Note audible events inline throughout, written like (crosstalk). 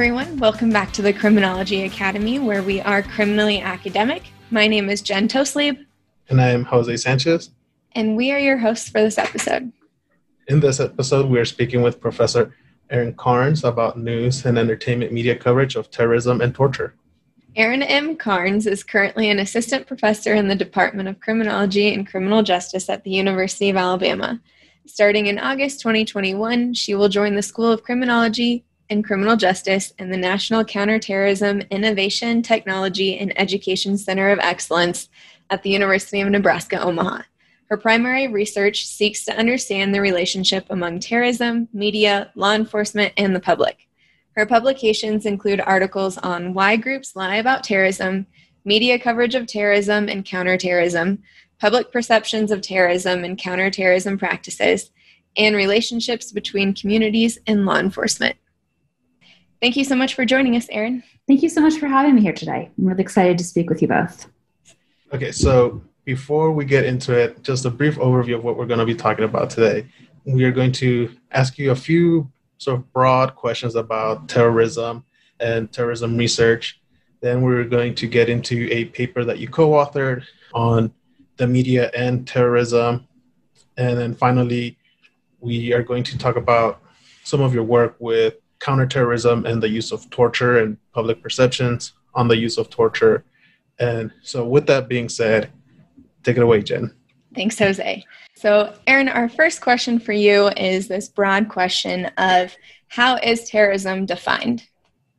Everyone. Welcome back to the Criminology Academy, where we are criminally academic. My name is Jen Tostlebe. And I am Jose Sanchez. And we are your hosts for this episode. In this episode, we are speaking with Professor Erin Kearns about news and entertainment media coverage of terrorism and torture. Erin M. Kearns is currently an assistant professor in the Department of Criminology and Criminal Justice at the University of Alabama. Starting in August 2021, she will join the School of Criminology and Criminal Justice and the National Counterterrorism Innovation, Technology, and Education Center of Excellence at the University of Nebraska Omaha. Her primary research seeks to understand the relationship among terrorism, media, law enforcement, and the public. Her publications include articles on why groups lie about terrorism, media coverage of terrorism and counterterrorism, public perceptions of terrorism and counterterrorism practices, and relationships between communities and law enforcement. Thank you so much for joining us, Erin. Thank you so much for having me here today. I'm really excited to speak with you both. Okay, so before we get into it, just a brief overview of what we're going to be talking about today. We are going to ask you a few sort of broad questions about terrorism and terrorism research. Then we're going to get into a paper that you co authored on the media and terrorism. And then finally, we are going to talk about some of your work with counterterrorism and the use of torture and public perceptions on the use of torture. And so, with that being said, take it away, Jen. Thanks, Jose. So, Erin, our first question for you is this broad question of how is terrorism defined?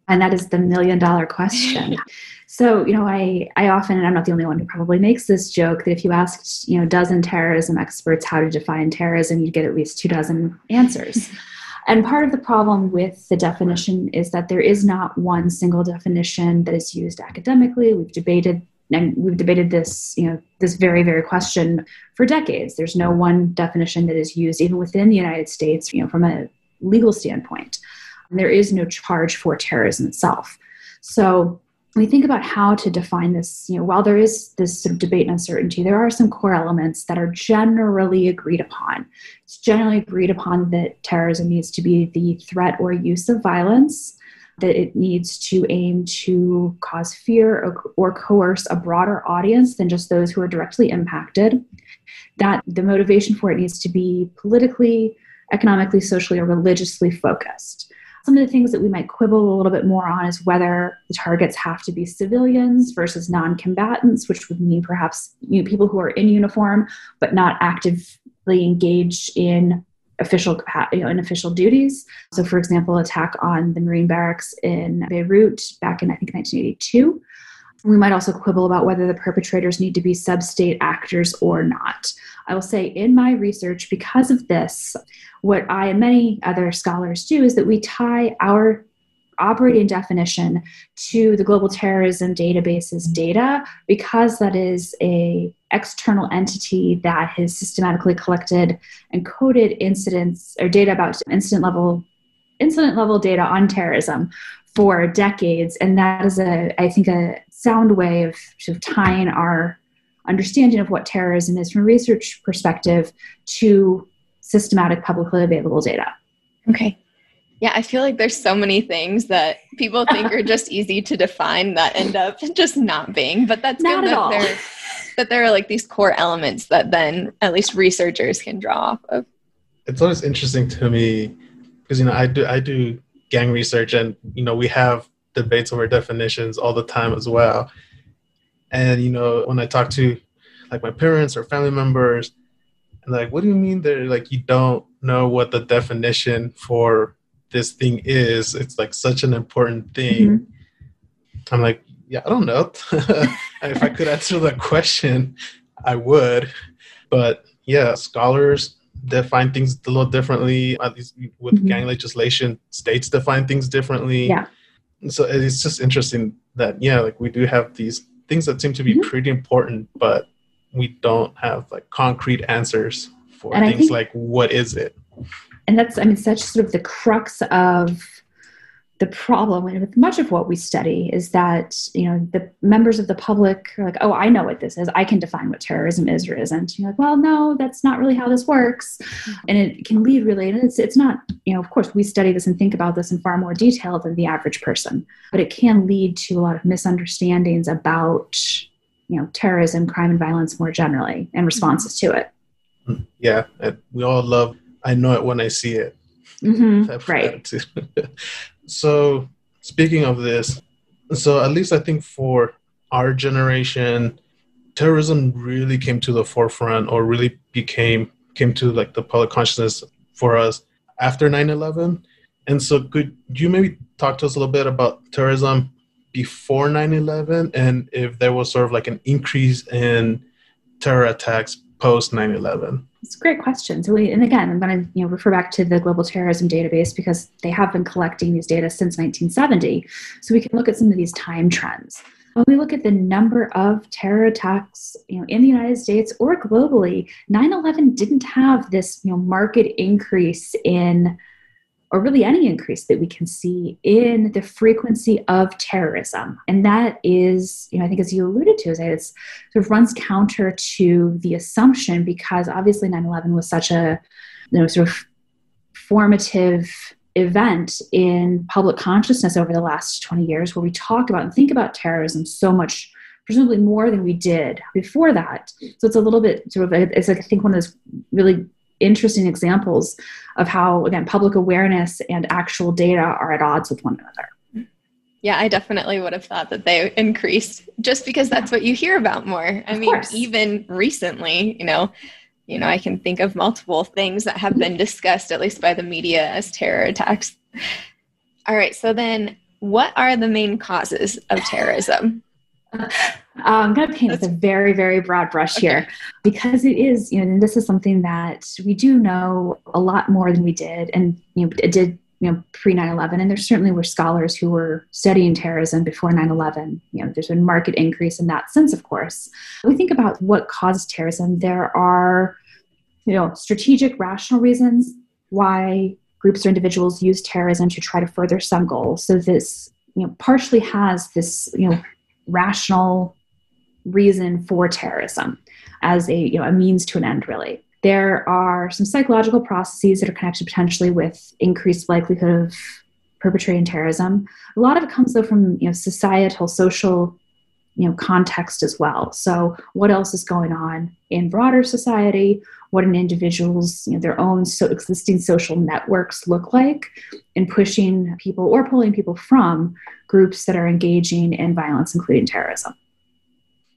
And that is the million dollar question. (laughs) so, you know, I, I often, and I'm not the only one who probably makes this joke, that if you asked, you know, a dozen terrorism experts how to define terrorism, you'd get at least two dozen answers. (laughs) And part of the problem with the definition is that there is not one single definition that is used academically. We've debated and we've debated this, you know, this very, very question for decades. There's no one definition that is used even within the United States, you know, from a legal standpoint. And there is no charge for terrorism itself. So we think about how to define this, you know, while there is this sort of debate and uncertainty, there are some core elements that are generally agreed upon. It's generally agreed upon that terrorism needs to be the threat or use of violence, that it needs to aim to cause fear or, or coerce a broader audience than just those who are directly impacted, that the motivation for it needs to be politically, economically, socially, or religiously focused some of the things that we might quibble a little bit more on is whether the targets have to be civilians versus non-combatants, which would mean perhaps you know, people who are in uniform but not actively engaged in official you know, in official duties. So, for example, attack on the Marine barracks in Beirut back in I think 1982. We might also quibble about whether the perpetrators need to be sub state actors or not. I will say, in my research, because of this, what I and many other scholars do is that we tie our operating definition to the global terrorism database's data because that is a external entity that has systematically collected and coded incidents or data about incident level incident level data on terrorism for decades and that is a i think a sound way of, sort of tying our understanding of what terrorism is from a research perspective to systematic publicly available data. Okay. Yeah, I feel like there's so many things that people think are just (laughs) easy to define that end up just not being. But that's not good that there that there are like these core elements that then at least researchers can draw off of. It's always interesting to me because you know I do I do gang research and you know we have debates over definitions all the time as well. And you know, when I talk to like my parents or family members, and like, what do you mean they're like you don't know what the definition for this thing is? It's like such an important thing. Mm-hmm. I'm like, yeah, I don't know. (laughs) if I could answer that question, I would. But yeah, scholars define things a little differently. At least with mm-hmm. gang legislation, states define things differently. Yeah. So it's just interesting that yeah, like we do have these things that seem to be mm-hmm. pretty important, but we don't have like concrete answers for and things think, like what is it? And that's I mean such sort of the crux of the problem with much of what we study is that you know the members of the public are like oh i know what this is. I can define what terrorism is or isn't. You're like well no that's not really how this works. Mm-hmm. And it can lead really and it's, it's not you know of course we study this and think about this in far more detail than the average person but it can lead to a lot of misunderstandings about you know terrorism crime and violence more generally and mm-hmm. responses to it. Mm-hmm. Yeah we all love i know it when i see it. Mm-hmm. right (laughs) so speaking of this, so at least I think for our generation, terrorism really came to the forefront or really became came to like the public consciousness for us after 9-11 and so could you maybe talk to us a little bit about terrorism before 9-11 and if there was sort of like an increase in terror attacks post 9-11 it's a great question. So, we, and again, I'm going to you know refer back to the Global Terrorism Database because they have been collecting these data since 1970. So we can look at some of these time trends. When we look at the number of terror attacks, you know, in the United States or globally, 9/11 didn't have this you know market increase in or really any increase that we can see in the frequency of terrorism. And that is, you know, I think as you alluded to, it sort of runs counter to the assumption because obviously 9-11 was such a, you know, sort of formative event in public consciousness over the last 20 years where we talk about and think about terrorism so much presumably more than we did before that so it's a little bit sort of it's like i think one of those really interesting examples of how, again, public awareness and actual data are at odds with one another. Yeah, I definitely would have thought that they increased just because that's what you hear about more. I of mean, course. even recently, you know, you know, I can think of multiple things that have been discussed, at least by the media, as terror attacks. All right, so then what are the main causes of terrorism? (laughs) Uh, I'm going to paint with a very, very broad brush okay. here because it is, you know, this is something that we do know a lot more than we did, and you know, it did, you know, pre 9/11. And there certainly were scholars who were studying terrorism before 9/11. You know, there's been market increase in that sense, of course. When we think about what causes terrorism. There are, you know, strategic, rational reasons why groups or individuals use terrorism to try to further some goal. So this, you know, partially has this, you know rational reason for terrorism as a you know a means to an end really. There are some psychological processes that are connected potentially with increased likelihood of perpetrating terrorism. A lot of it comes though from you know societal social you know context as well. So what else is going on in broader society? What an individual's you know, their own so existing social networks look like in pushing people or pulling people from groups that are engaging in violence, including terrorism.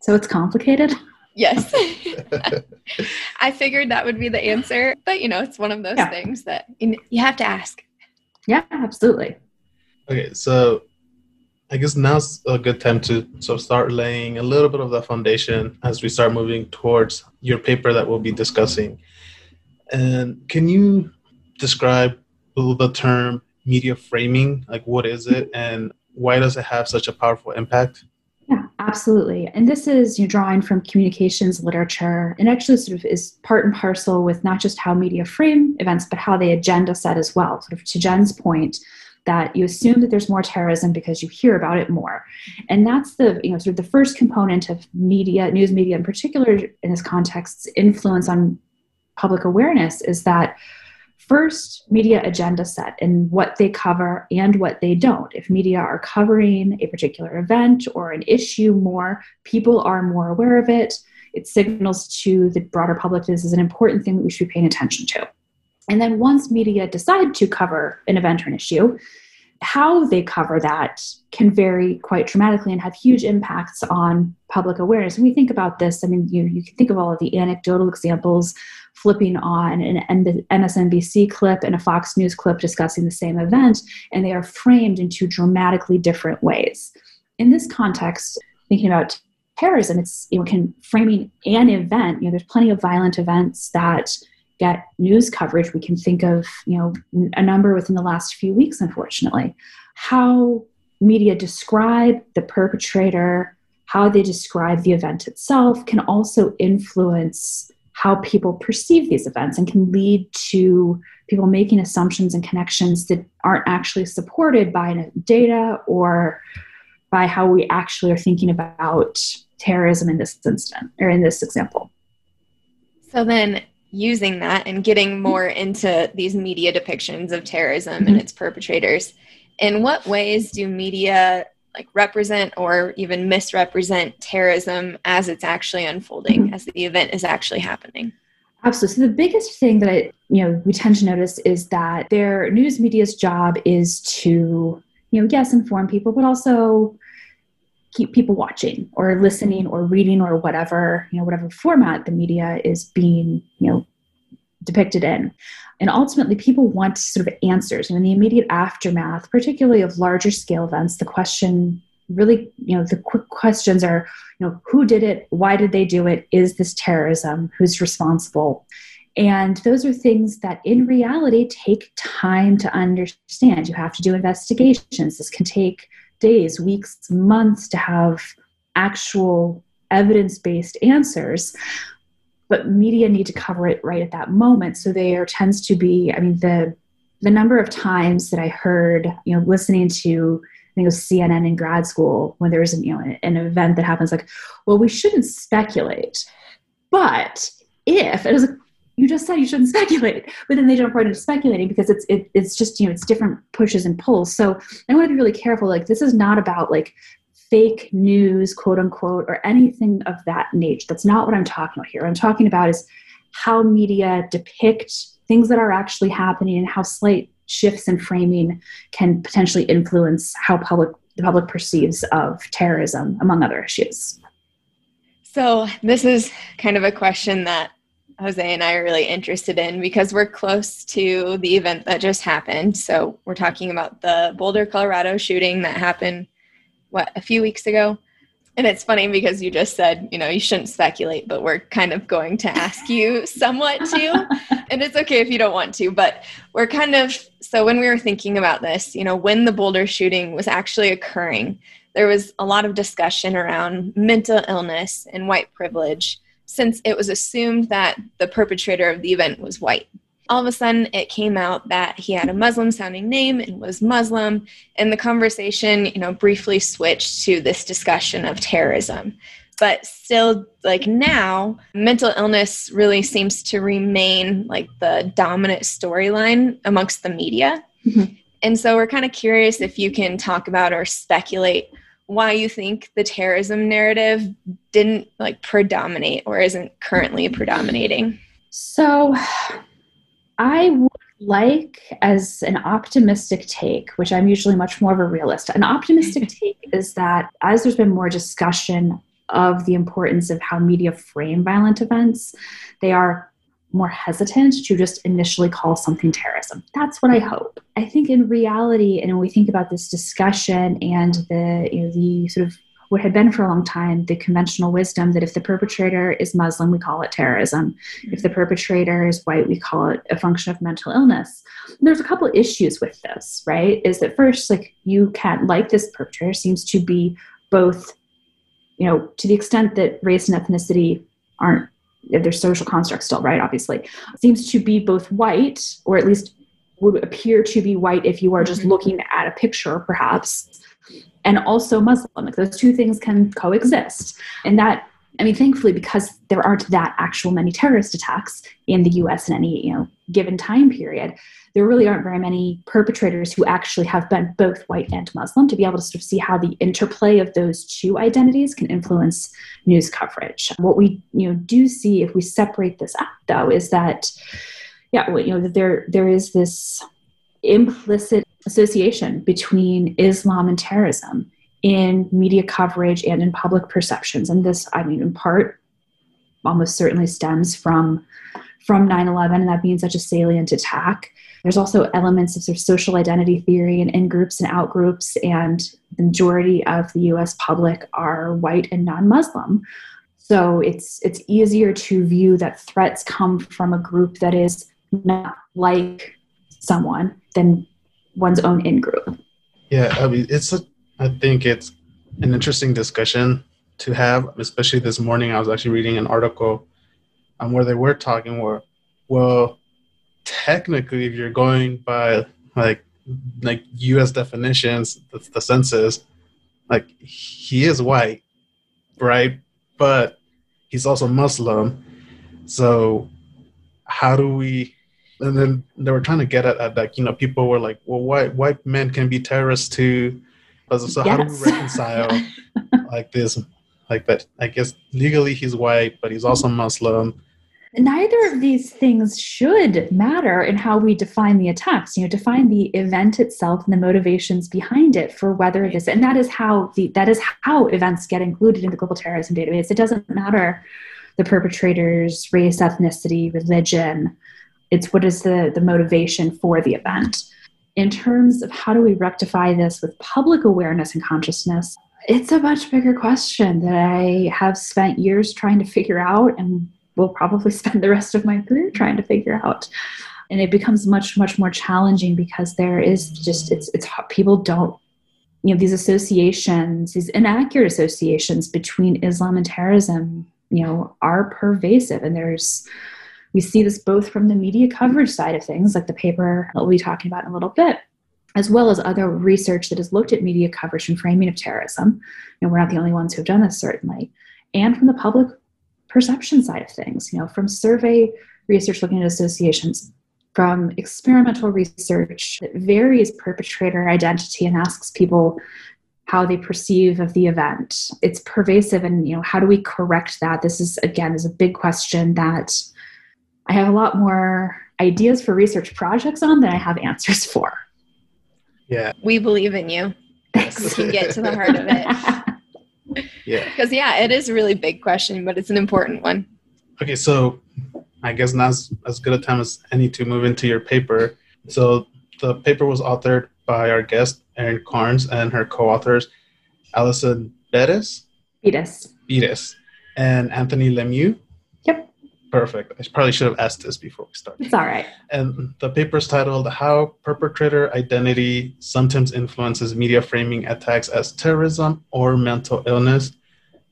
So it's complicated. Yes. (laughs) I figured that would be the answer, but you know, it's one of those yeah. things that you have to ask. Yeah, absolutely. Okay, so I guess now's a good time to so start laying a little bit of the foundation as we start moving towards your paper that we'll be discussing. And can you describe the term media framing? Like, what is it, and why does it have such a powerful impact? Yeah, absolutely. And this is you drawing from communications literature and actually sort of is part and parcel with not just how media frame events, but how they agenda set as well. Sort of to Jen's point, that you assume that there's more terrorism because you hear about it more. And that's the, you know, sort of the first component of media, news media in particular in this context, influence on public awareness is that first media agenda set and what they cover and what they don't. If media are covering a particular event or an issue more, people are more aware of it. It signals to the broader public this is an important thing that we should be paying attention to. And then once media decide to cover an event or an issue, how they cover that can vary quite dramatically and have huge impacts on public awareness. When we think about this, I mean, you, you can think of all of the anecdotal examples flipping on an MSNBC clip and a Fox News clip discussing the same event, and they are framed in two dramatically different ways. In this context, thinking about terrorism, it's you know, can framing an event. You know, there's plenty of violent events that get news coverage. We can think of, you know, a number within the last few weeks, unfortunately. How media describe the perpetrator, how they describe the event itself can also influence how people perceive these events and can lead to people making assumptions and connections that aren't actually supported by data or by how we actually are thinking about terrorism in this instance or in this example. So then using that and getting more into these media depictions of terrorism mm-hmm. and its perpetrators, in what ways do media like represent or even misrepresent terrorism as it's actually unfolding, mm-hmm. as the event is actually happening? Absolutely. So the biggest thing that I, you know we tend to notice is that their news media's job is to, you know, yes, inform people, but also keep people watching or listening or reading or whatever, you know, whatever format the media is being, you know, depicted in. And ultimately, people want sort of answers. And in the immediate aftermath, particularly of larger scale events, the question really, you know, the quick questions are, you know, who did it? Why did they do it? Is this terrorism? Who's responsible? And those are things that in reality take time to understand. You have to do investigations. This can take days, weeks, months to have actual evidence based answers but media need to cover it right at that moment. So there tends to be, I mean, the the number of times that I heard, you know, listening to I think it was CNN in grad school when there's an, you know an, event that happens, like, well, we shouldn't speculate, but if it is you just said you shouldn't (laughs) speculate but then they jump right into speculating because it's it, it's just you know it's different pushes and pulls so i want to be really careful like this is not about like fake news, quote unquote, or anything of that nature. That's not what I'm talking about here. What I'm talking about is how media depict things that are actually happening and how slight shifts in framing can potentially influence how public the public perceives of terrorism, among other issues. So this is kind of a question that Jose and I are really interested in because we're close to the event that just happened. So we're talking about the Boulder, Colorado shooting that happened what a few weeks ago? And it's funny because you just said you know you shouldn't speculate but we're kind of going to ask you (laughs) somewhat to and it's okay if you don't want to but we're kind of so when we were thinking about this you know when the boulder shooting was actually occurring there was a lot of discussion around mental illness and white privilege since it was assumed that the perpetrator of the event was white all of a sudden it came out that he had a Muslim sounding name and was Muslim. And the conversation, you know, briefly switched to this discussion of terrorism. But still, like now, mental illness really seems to remain like the dominant storyline amongst the media. Mm-hmm. And so we're kind of curious if you can talk about or speculate why you think the terrorism narrative didn't like predominate or isn't currently predominating. So I would like as an optimistic take, which I'm usually much more of a realist. An optimistic (laughs) take is that as there's been more discussion of the importance of how media frame violent events, they are more hesitant to just initially call something terrorism. That's what I hope. I think in reality, and when we think about this discussion and the you know, the sort of what had been for a long time the conventional wisdom that if the perpetrator is Muslim, we call it terrorism. If the perpetrator is white, we call it a function of mental illness. There's a couple issues with this, right? Is that first, like you can't like this perpetrator seems to be both, you know, to the extent that race and ethnicity aren't their social constructs still, right? Obviously, seems to be both white, or at least would appear to be white if you are just mm-hmm. looking at a picture, perhaps and also Muslim. Like those two things can coexist. And that, I mean, thankfully, because there aren't that actual many terrorist attacks in the US in any, you know, given time period, there really aren't very many perpetrators who actually have been both white and Muslim to be able to sort of see how the interplay of those two identities can influence news coverage. What we, you know, do see if we separate this out though is that yeah, you know, there there is this implicit association between Islam and terrorism in media coverage and in public perceptions. And this, I mean, in part, almost certainly stems from from 9-11 and that being such a salient attack there's also elements of sort of social identity theory and in groups and out groups and the majority of the us public are white and non-muslim so it's it's easier to view that threats come from a group that is not like someone than one's own in group. Yeah, I mean, it's a, I think it's an interesting discussion to have, especially this morning. I was actually reading an article um, where they were talking were, well, technically, if you're going by like like U.S. definitions, the, the census, like he is white, right? But he's also Muslim. So how do we? And then they were trying to get at, at like you know people were like, well, white white men can be terrorists too. So yes. how do we reconcile (laughs) like this? Like that, I guess legally he's white, but he's also Muslim neither of these things should matter in how we define the attacks you know define the event itself and the motivations behind it for whether this and that is how the that is how events get included in the global terrorism database it doesn't matter the perpetrator's race ethnicity religion it's what is the the motivation for the event. In terms of how do we rectify this with public awareness and consciousness it's a much bigger question that i have spent years trying to figure out and will probably (laughs) spend the rest of my career trying to figure out. And it becomes much much more challenging because there is just it's it's people don't you know these associations these inaccurate associations between islam and terrorism you know are pervasive and there's we see this both from the media coverage side of things like the paper we'll be talking about in a little bit as well as other research that has looked at media coverage and framing of terrorism and we're not the only ones who have done this certainly and from the public perception side of things, you know, from survey research looking at associations, from experimental research that varies perpetrator identity and asks people how they perceive of the event. It's pervasive and you know, how do we correct that? This is again is a big question that I have a lot more ideas for research projects on than I have answers for. Yeah. We believe in you. Thanks. We can get to the heart of it. (laughs) yeah. Because yeah, it is a really big question, but it's an important one. Okay, so I guess now's as good a time as any to move into your paper. So the paper was authored by our guest Erin Kearns and her co-authors Allison Betus, Betus, Betus, and Anthony Lemieux. Perfect. I probably should have asked this before we started. It's all right. And the paper is titled How Perpetrator Identity Sometimes Influences Media Framing Attacks as Terrorism or Mental Illness.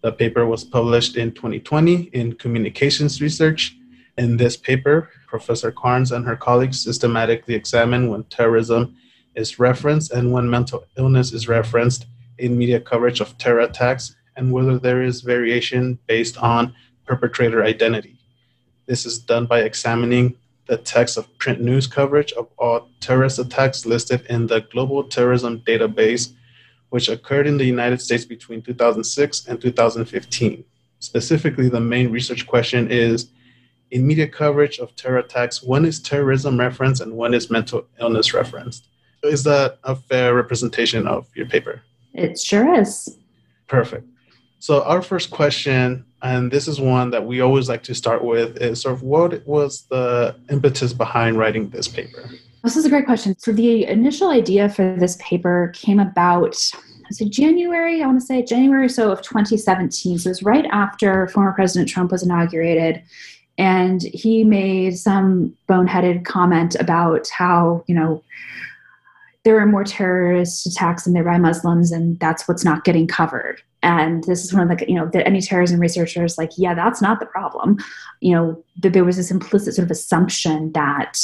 The paper was published in 2020 in Communications Research. In this paper, Professor Kearns and her colleagues systematically examine when terrorism is referenced and when mental illness is referenced in media coverage of terror attacks and whether there is variation based on perpetrator identity. This is done by examining the text of print news coverage of all terrorist attacks listed in the Global Terrorism Database, which occurred in the United States between 2006 and 2015. Specifically, the main research question is in media coverage of terror attacks, when is terrorism referenced and when is mental illness referenced? Is that a fair representation of your paper? It sure is. Perfect. So, our first question and this is one that we always like to start with is sort of what was the impetus behind writing this paper? This is a great question. So the initial idea for this paper came about it january? I want to say january or so of 2017 so it was right after former president trump was inaugurated and he made some boneheaded comment about how you know there are more terrorist attacks and they're by muslims and that's what's not getting covered. And this is one of the you know that any terrorism researchers like yeah that's not the problem. You know that there was this implicit sort of assumption that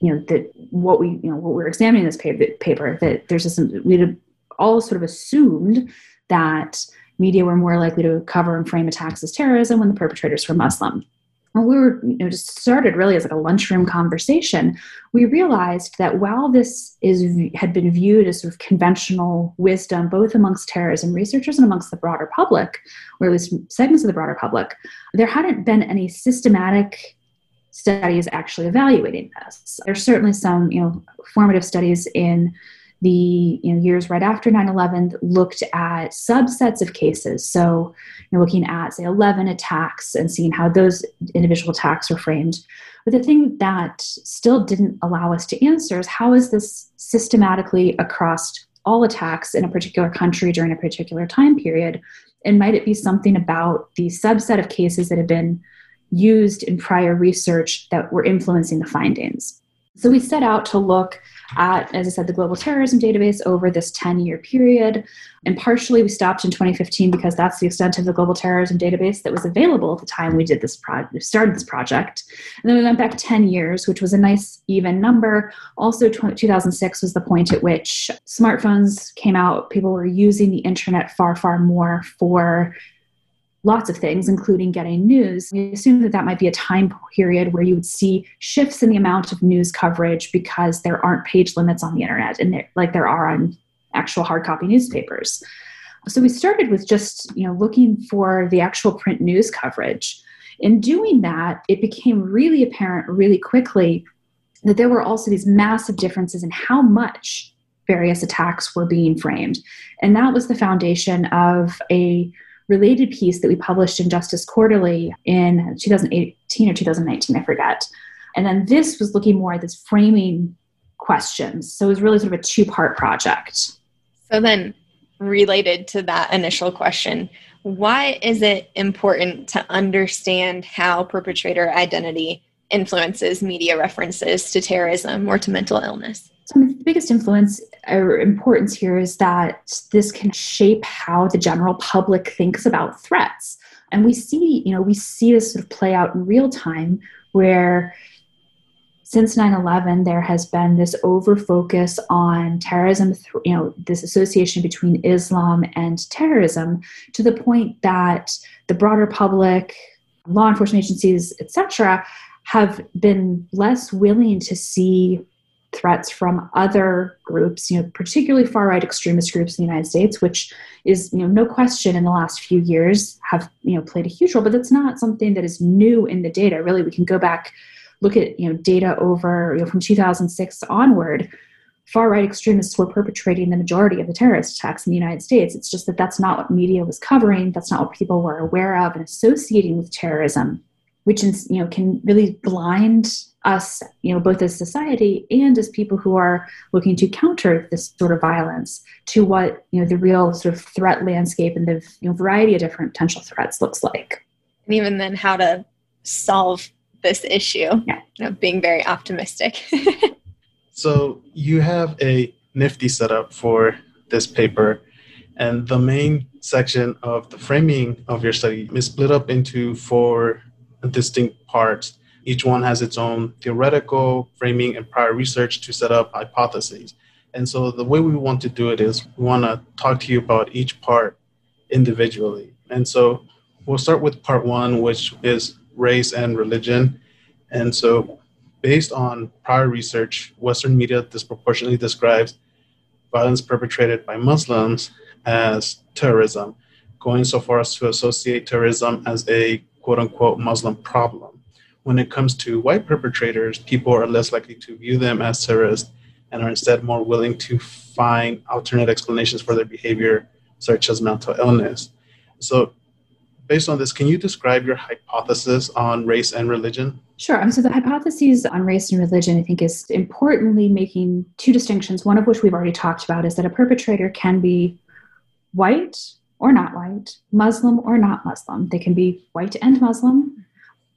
you know that what we you know what we're examining in this paper, paper that there's this we all sort of assumed that media were more likely to cover and frame attacks as terrorism when the perpetrators were muslim when we were you know just started really as like a lunchroom conversation we realized that while this is had been viewed as sort of conventional wisdom both amongst terrorism researchers and amongst the broader public or at least segments of the broader public there hadn't been any systematic studies actually evaluating this. There's certainly some you know formative studies in the you know, years right after 9-11 looked at subsets of cases. So you know, looking at say 11 attacks and seeing how those individual attacks were framed. But the thing that still didn't allow us to answer is how is this systematically across all attacks in a particular country during a particular time period? And might it be something about the subset of cases that have been used in prior research that were influencing the findings? So we set out to look at, as I said, the Global Terrorism Database over this 10 year period. And partially we stopped in 2015 because that's the extent of the Global Terrorism Database that was available at the time we did this project, started this project. And then we went back 10 years, which was a nice even number. Also, 2006 was the point at which smartphones came out. People were using the internet far, far more for lots of things, including getting news. We assume that that might be a time period where you would see shifts in the amount of news coverage because there aren't page limits on the internet, and there, like there are on actual hard copy newspapers. So we started with just you know looking for the actual print news coverage. In doing that, it became really apparent really quickly that there were also these massive differences in how much various attacks were being framed. And that was the foundation of a related piece that we published in Justice Quarterly in 2018 or 2019, I forget. And then this was looking more at this framing questions. So it was really sort of a two part project. So then, related to that initial question, why is it important to understand how perpetrator identity influences media references to terrorism or to mental illness? So the biggest influence or importance here is that this can shape how the general public thinks about threats. And we see, you know, we see this sort of play out in real time where since 9-11 there has been this over focus on terrorism you know this association between islam and terrorism to the point that the broader public law enforcement agencies etc have been less willing to see threats from other groups, you know, particularly far right extremist groups in the United States, which is, you know, no question in the last few years have, you know, played a huge role, but that's not something that is new in the data. Really, we can go back, look at, you know, data over, you know, from 2006 onward. Far right extremists were perpetrating the majority of the terrorist attacks in the United States. It's just that that's not what media was covering. That's not what people were aware of and associating with terrorism, which is, you know, can really blind us, you know, both as society and as people who are looking to counter this sort of violence to what, you know, the real sort of threat landscape and the you know, variety of different potential threats looks like. And even then how to solve this issue, yeah. you know, being very optimistic. (laughs) so you have a nifty setup for this paper and the main section of the framing of your study is split up into four distinct parts each one has its own theoretical framing and prior research to set up hypotheses. And so the way we want to do it is we want to talk to you about each part individually. And so we'll start with part one, which is race and religion. And so, based on prior research, Western media disproportionately describes violence perpetrated by Muslims as terrorism, going so far as to associate terrorism as a quote unquote Muslim problem when it comes to white perpetrators, people are less likely to view them as terrorists and are instead more willing to find alternate explanations for their behavior, such as mental illness. So, based on this, can you describe your hypothesis on race and religion? Sure. Um, so, the hypotheses on race and religion, I think, is importantly making two distinctions. One of which we've already talked about is that a perpetrator can be white or not white, Muslim or not Muslim. They can be white and Muslim,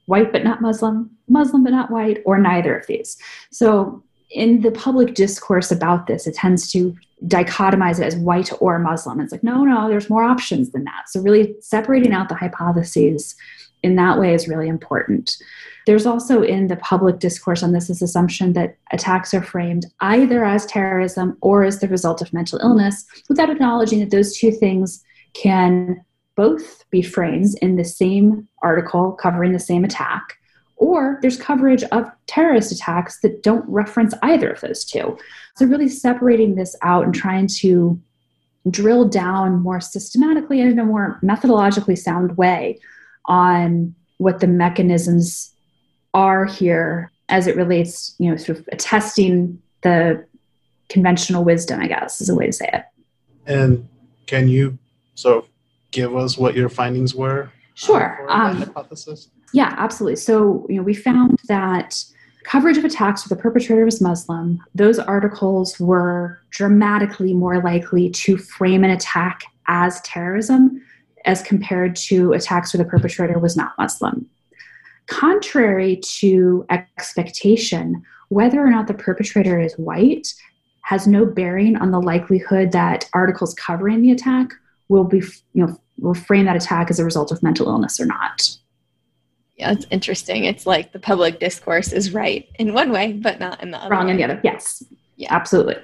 white but not Muslim, Muslim but not white, or neither of these. So in the public discourse about this, it tends to dichotomize it as white or Muslim. It's like, no, no, there's more options than that. So really separating out the hypotheses in that way is really important. There's also in the public discourse on this this assumption that attacks are framed either as terrorism or as the result of mental illness, without acknowledging that those two things can both be framed in the same article covering the same attack, or there's coverage of terrorist attacks that don't reference either of those two. So, really separating this out and trying to drill down more systematically and in a more methodologically sound way on what the mechanisms are here as it relates, you know, sort of attesting the conventional wisdom, I guess, is a way to say it. And can you of give us what your findings were? Sure. Um, hypothesis. Yeah, absolutely. So you know, we found that coverage of attacks where the perpetrator was Muslim, those articles were dramatically more likely to frame an attack as terrorism as compared to attacks where the perpetrator was not Muslim. Contrary to expectation, whether or not the perpetrator is white has no bearing on the likelihood that articles covering the attack will be, you know, will frame that attack as a result of mental illness or not. Yeah, it's interesting. It's like the public discourse is right in one way, but not in the other. Wrong in the other. Yes. Yeah. Absolutely.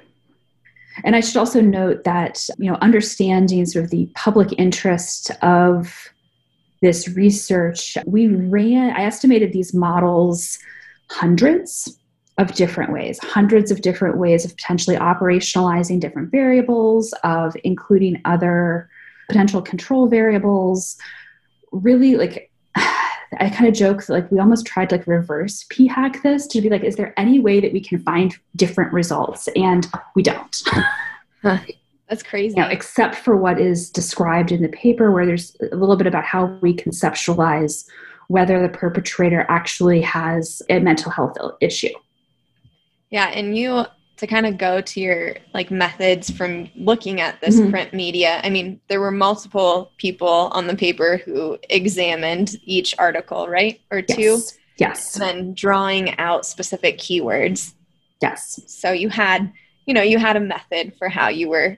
And I should also note that, you know, understanding sort of the public interest of this research, we ran, I estimated these models hundreds of different ways, hundreds of different ways of potentially operationalizing different variables, of including other potential control variables. Really, like, (sighs) I kind of joke that like we almost tried to like reverse p hack this to be like, is there any way that we can find different results? And we don't. Huh. (laughs) That's crazy. You know, except for what is described in the paper, where there's a little bit about how we conceptualize whether the perpetrator actually has a mental health issue. Yeah, and you to kind of go to your like methods from looking at this mm-hmm. print media. I mean, there were multiple people on the paper who examined each article, right? Or two. Yes. yes. And then drawing out specific keywords. Yes. So you had, you know, you had a method for how you were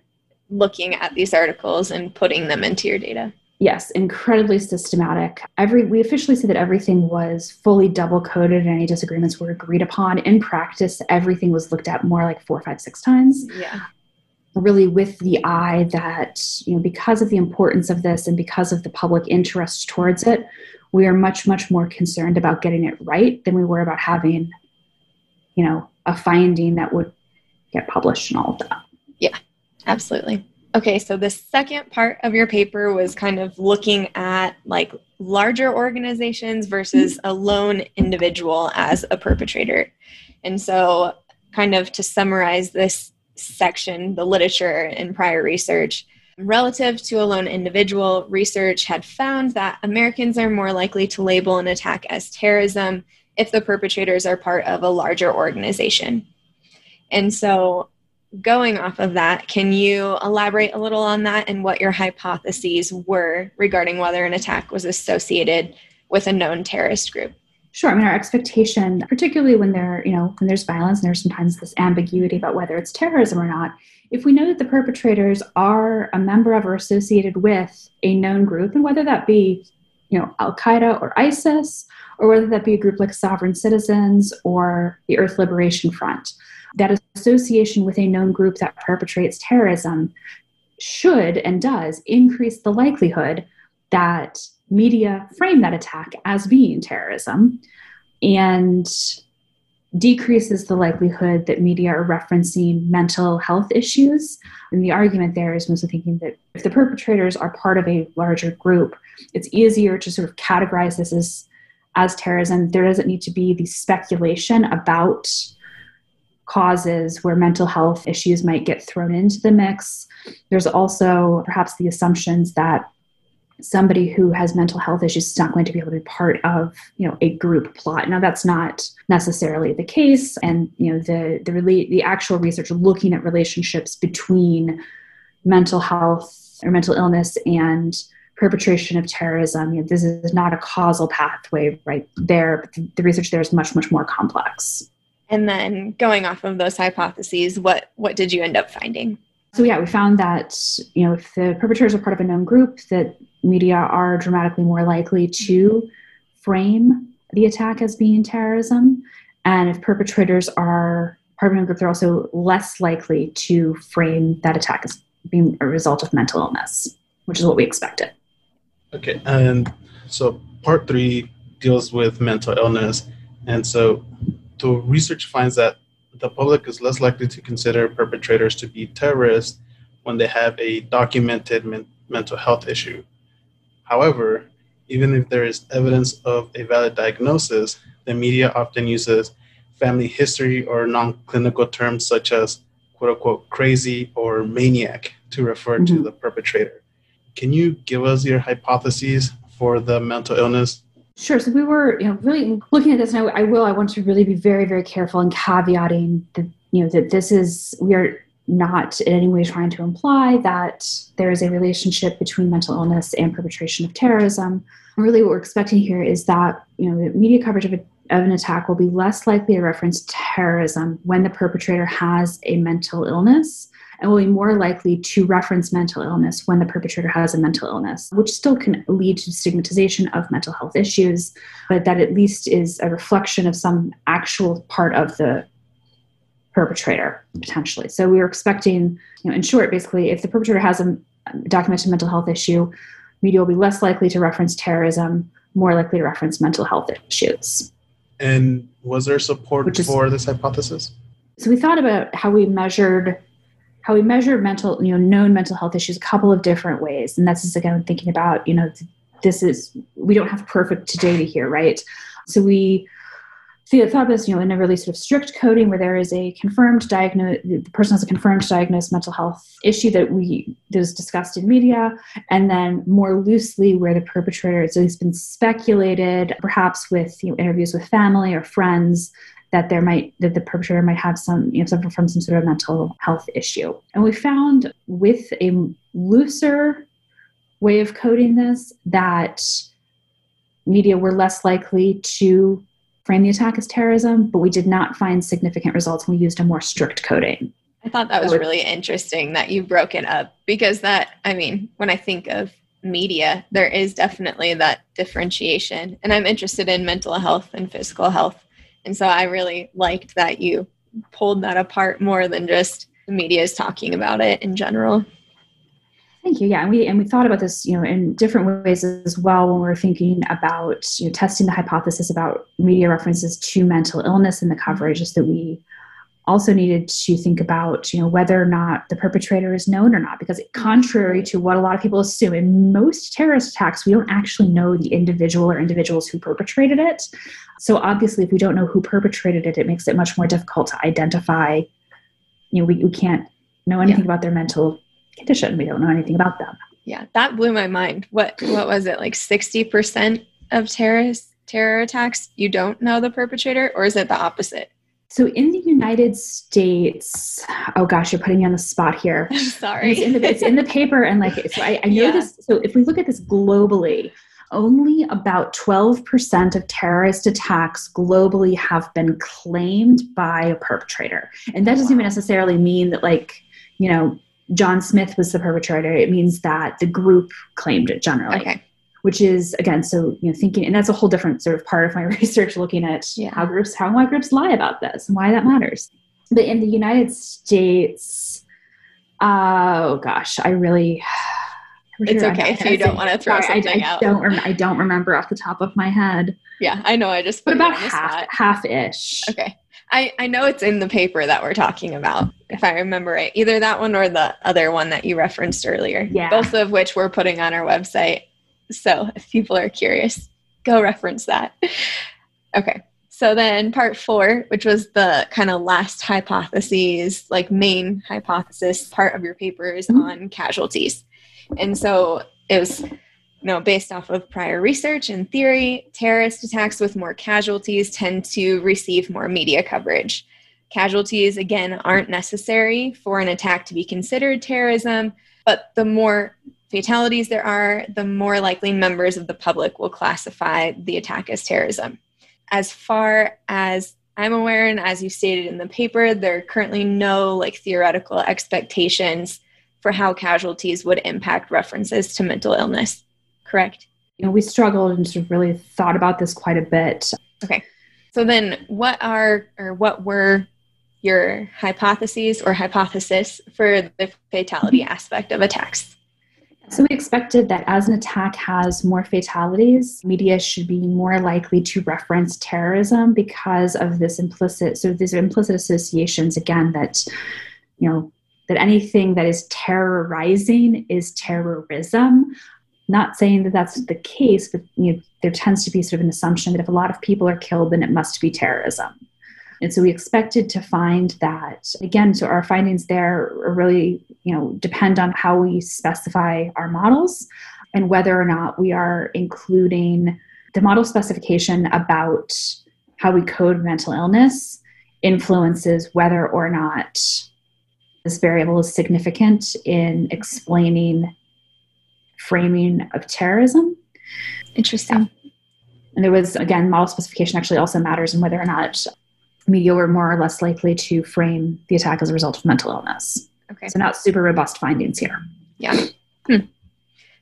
looking at these articles and putting them into your data. Yes, incredibly systematic. Every we officially say that everything was fully double coded and any disagreements were agreed upon. In practice, everything was looked at more like four, five, six times. Yeah. Really with the eye that, you know, because of the importance of this and because of the public interest towards it, we are much, much more concerned about getting it right than we were about having, you know, a finding that would get published and all of that. Yeah. Absolutely. Okay, so the second part of your paper was kind of looking at like larger organizations versus a lone individual as a perpetrator. And so, kind of to summarize this section, the literature and prior research, relative to a lone individual, research had found that Americans are more likely to label an attack as terrorism if the perpetrators are part of a larger organization. And so, going off of that, can you elaborate a little on that and what your hypotheses were regarding whether an attack was associated with a known terrorist group? Sure. I mean, our expectation, particularly when there, you know, when there's violence and there's sometimes this ambiguity about whether it's terrorism or not, if we know that the perpetrators are a member of or associated with a known group, and whether that be, you know, Al Qaeda or ISIS, or whether that be a group like Sovereign Citizens or the Earth Liberation Front, that association with a known group that perpetrates terrorism should and does increase the likelihood that media frame that attack as being terrorism and decreases the likelihood that media are referencing mental health issues. And the argument there is mostly thinking that if the perpetrators are part of a larger group, it's easier to sort of categorize this as, as terrorism. There doesn't need to be the speculation about causes where mental health issues might get thrown into the mix. There's also perhaps the assumptions that somebody who has mental health issues is not going to be able to be part of you know a group plot. Now that's not necessarily the case. And you know the the really the actual research looking at relationships between mental health or mental illness and perpetration of terrorism you know, this is not a causal pathway right there. The research there is much much more complex and then going off of those hypotheses, what what did you end up finding? So yeah, we found that you know if the perpetrators are part of a known group, that media are dramatically more likely to frame the attack as being terrorism, and if perpetrators are part of a known group, they're also less likely to frame that attack as being a result of mental illness, which is what we expected. Okay, and so part three deals with mental illness, and so the research finds that the public is less likely to consider perpetrators to be terrorists when they have a documented men- mental health issue. However, even if there is evidence of a valid diagnosis, the media often uses family history or non clinical terms such as quote unquote crazy or maniac to refer mm-hmm. to the perpetrator. Can you give us your hypotheses for the mental illness Sure. So we were, you know, really looking at this, and I, I, will. I want to really be very, very careful in caveating that, you know, that this is we are not in any way trying to imply that there is a relationship between mental illness and perpetration of terrorism. Really, what we're expecting here is that you know the media coverage of a of an attack will be less likely to reference terrorism when the perpetrator has a mental illness and will be more likely to reference mental illness when the perpetrator has a mental illness, which still can lead to stigmatization of mental health issues, but that at least is a reflection of some actual part of the perpetrator potentially. So we are expecting, you know, in short, basically, if the perpetrator has a um, documented mental health issue, media will be less likely to reference terrorism, more likely to reference mental health issues. And was there support is, for this hypothesis? So we thought about how we measured how we measure mental, you know, known mental health issues a couple of different ways. And that's just again thinking about, you know, this is we don't have perfect data here, right? So we thought of this, you know, in a really sort of strict coding where there is a confirmed diagnosis, the person has a confirmed diagnosed mental health issue that we that was discussed in media, and then more loosely where the perpetrator has been speculated, perhaps with you know, interviews with family or friends, that there might that the perpetrator might have some you know suffer from some sort of mental health issue. And we found with a looser way of coding this that media were less likely to frame the attack as terrorism but we did not find significant results when we used a more strict coding. I thought that was really interesting that you broke it up because that i mean when i think of media there is definitely that differentiation. And i'm interested in mental health and physical health and so I really liked that you pulled that apart more than just the media is talking about it in general. Thank you. Yeah, and we and we thought about this, you know, in different ways as well when we are thinking about you know testing the hypothesis about media references to mental illness in the coverage, is that we also needed to think about you know whether or not the perpetrator is known or not because mm-hmm. contrary to what a lot of people assume in most terrorist attacks we don't actually know the individual or individuals who perpetrated it. So obviously if we don't know who perpetrated it it makes it much more difficult to identify you know we, we can't know anything yeah. about their mental condition. We don't know anything about them. Yeah that blew my mind. What what was it like 60% of terrorist terror attacks you don't know the perpetrator or is it the opposite so in the United States, oh gosh, you're putting me on the spot here. (laughs) I'm sorry. It's in, the, it's in the, paper, and like, so I, I know yeah. this. So if we look at this globally, only about 12% of terrorist attacks globally have been claimed by a perpetrator. And that doesn't wow. even necessarily mean that, like, you know, John Smith was the perpetrator. It means that the group claimed it generally. Okay which is again so you know thinking and that's a whole different sort of part of my (laughs) research looking at yeah. how groups how why groups lie about this and why that matters but in the united states oh gosh i really (sighs) it's okay if you don't want to throw something I, I out. Don't rem- I don't remember off the top of my head. Yeah, I know. I just put but about half half ish. Okay, I I know it's in the paper that we're talking about. If I remember right, either that one or the other one that you referenced earlier. Yeah, both of which we're putting on our website. So if people are curious, go reference that. Okay. So then part four, which was the kind of last hypotheses, like main hypothesis part of your paper is mm-hmm. on casualties. And so it was, you know, based off of prior research and theory, terrorist attacks with more casualties tend to receive more media coverage. Casualties, again, aren't necessary for an attack to be considered terrorism, but the more fatalities there are, the more likely members of the public will classify the attack as terrorism. As far as I'm aware, and as you stated in the paper, there are currently no like theoretical expectations for how casualties would impact references to mental illness. Correct? You know, we struggled and sort of really thought about this quite a bit. Okay. So then what are or what were your hypotheses or hypothesis for the fatality aspect of attacks? So we expected that as an attack has more fatalities, media should be more likely to reference terrorism because of this implicit, so these are implicit associations again that, you know, that anything that is terrorizing is terrorism. Not saying that that's the case, but you know, there tends to be sort of an assumption that if a lot of people are killed, then it must be terrorism. And so we expected to find that again, so our findings there really, you know, depend on how we specify our models and whether or not we are including the model specification about how we code mental illness influences whether or not this variable is significant in explaining framing of terrorism. Interesting. And there was, again, model specification actually also matters in whether or not media were more or less likely to frame the attack as a result of mental illness. Okay. So, not super robust findings here. Yeah. Hmm.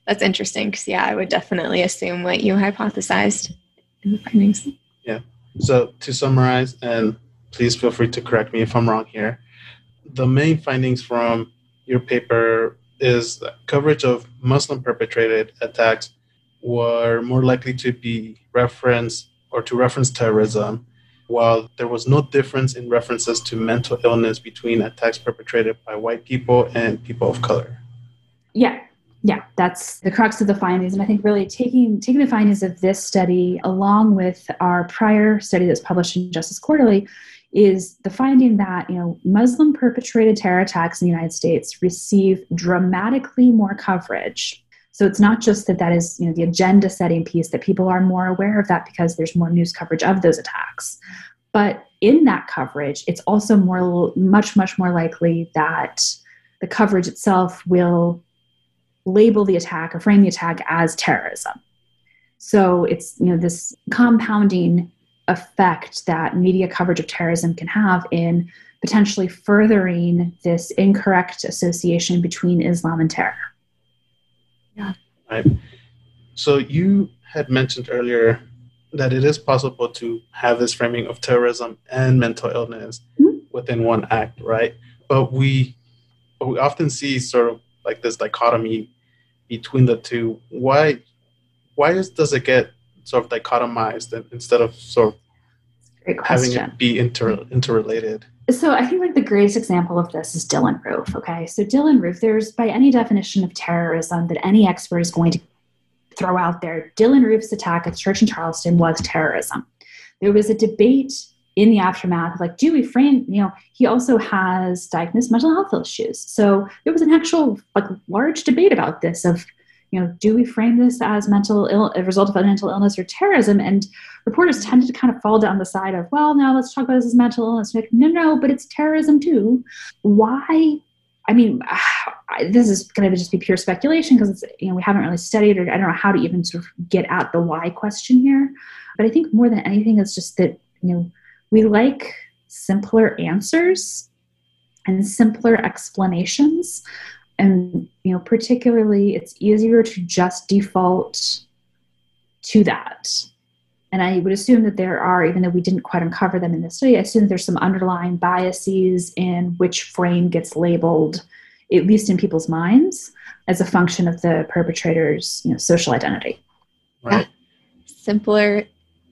That's interesting because, yeah, I would definitely assume what you hypothesized in the findings. Yeah. So, to summarize, and please feel free to correct me if I'm wrong here, the main findings from your paper is that coverage of Muslim perpetrated attacks were more likely to be referenced or to reference terrorism, while there was no difference in references to mental illness between attacks perpetrated by white people and people of color. Yeah, yeah, that's the crux of the findings. And I think really taking taking the findings of this study along with our prior study that's published in Justice Quarterly is the finding that you know Muslim perpetrated terror attacks in the United States receive dramatically more coverage so it's not just that that is you know the agenda setting piece that people are more aware of that because there's more news coverage of those attacks. But in that coverage, it's also more much much more likely that the coverage itself will label the attack or frame the attack as terrorism. So it's you know this compounding effect that media coverage of terrorism can have in potentially furthering this incorrect association between Islam and terror. Yeah. Right. So you had mentioned earlier that it is possible to have this framing of terrorism and mental illness mm-hmm. within one act, right? But we but we often see sort of like this dichotomy between the two. Why why is, does it get sort of dichotomized instead of sort of having it be inter, interrelated? So I think like the greatest example of this is Dylann Roof. Okay, so Dylann Roof, there's by any definition of terrorism that any expert is going to throw out there, Dylann Roof's attack at the church in Charleston was terrorism. There was a debate in the aftermath, of like, do we frame? You know, he also has diagnosed mental health issues. So there was an actual like large debate about this of you know, do we frame this as mental Ill- a result of a mental illness or terrorism? And reporters tended to kind of fall down the side of, well, now let's talk about this as mental illness. Like, no, no, but it's terrorism too. Why? I mean, (sighs) this is going to just be pure speculation because you know we haven't really studied or I don't know how to even sort of get at the why question here. But I think more than anything, it's just that you know we like simpler answers and simpler explanations and you know particularly it's easier to just default to that. And i would assume that there are even though we didn't quite uncover them in this study i assume there's some underlying biases in which frame gets labeled at least in people's minds as a function of the perpetrator's you know, social identity. Right. Simpler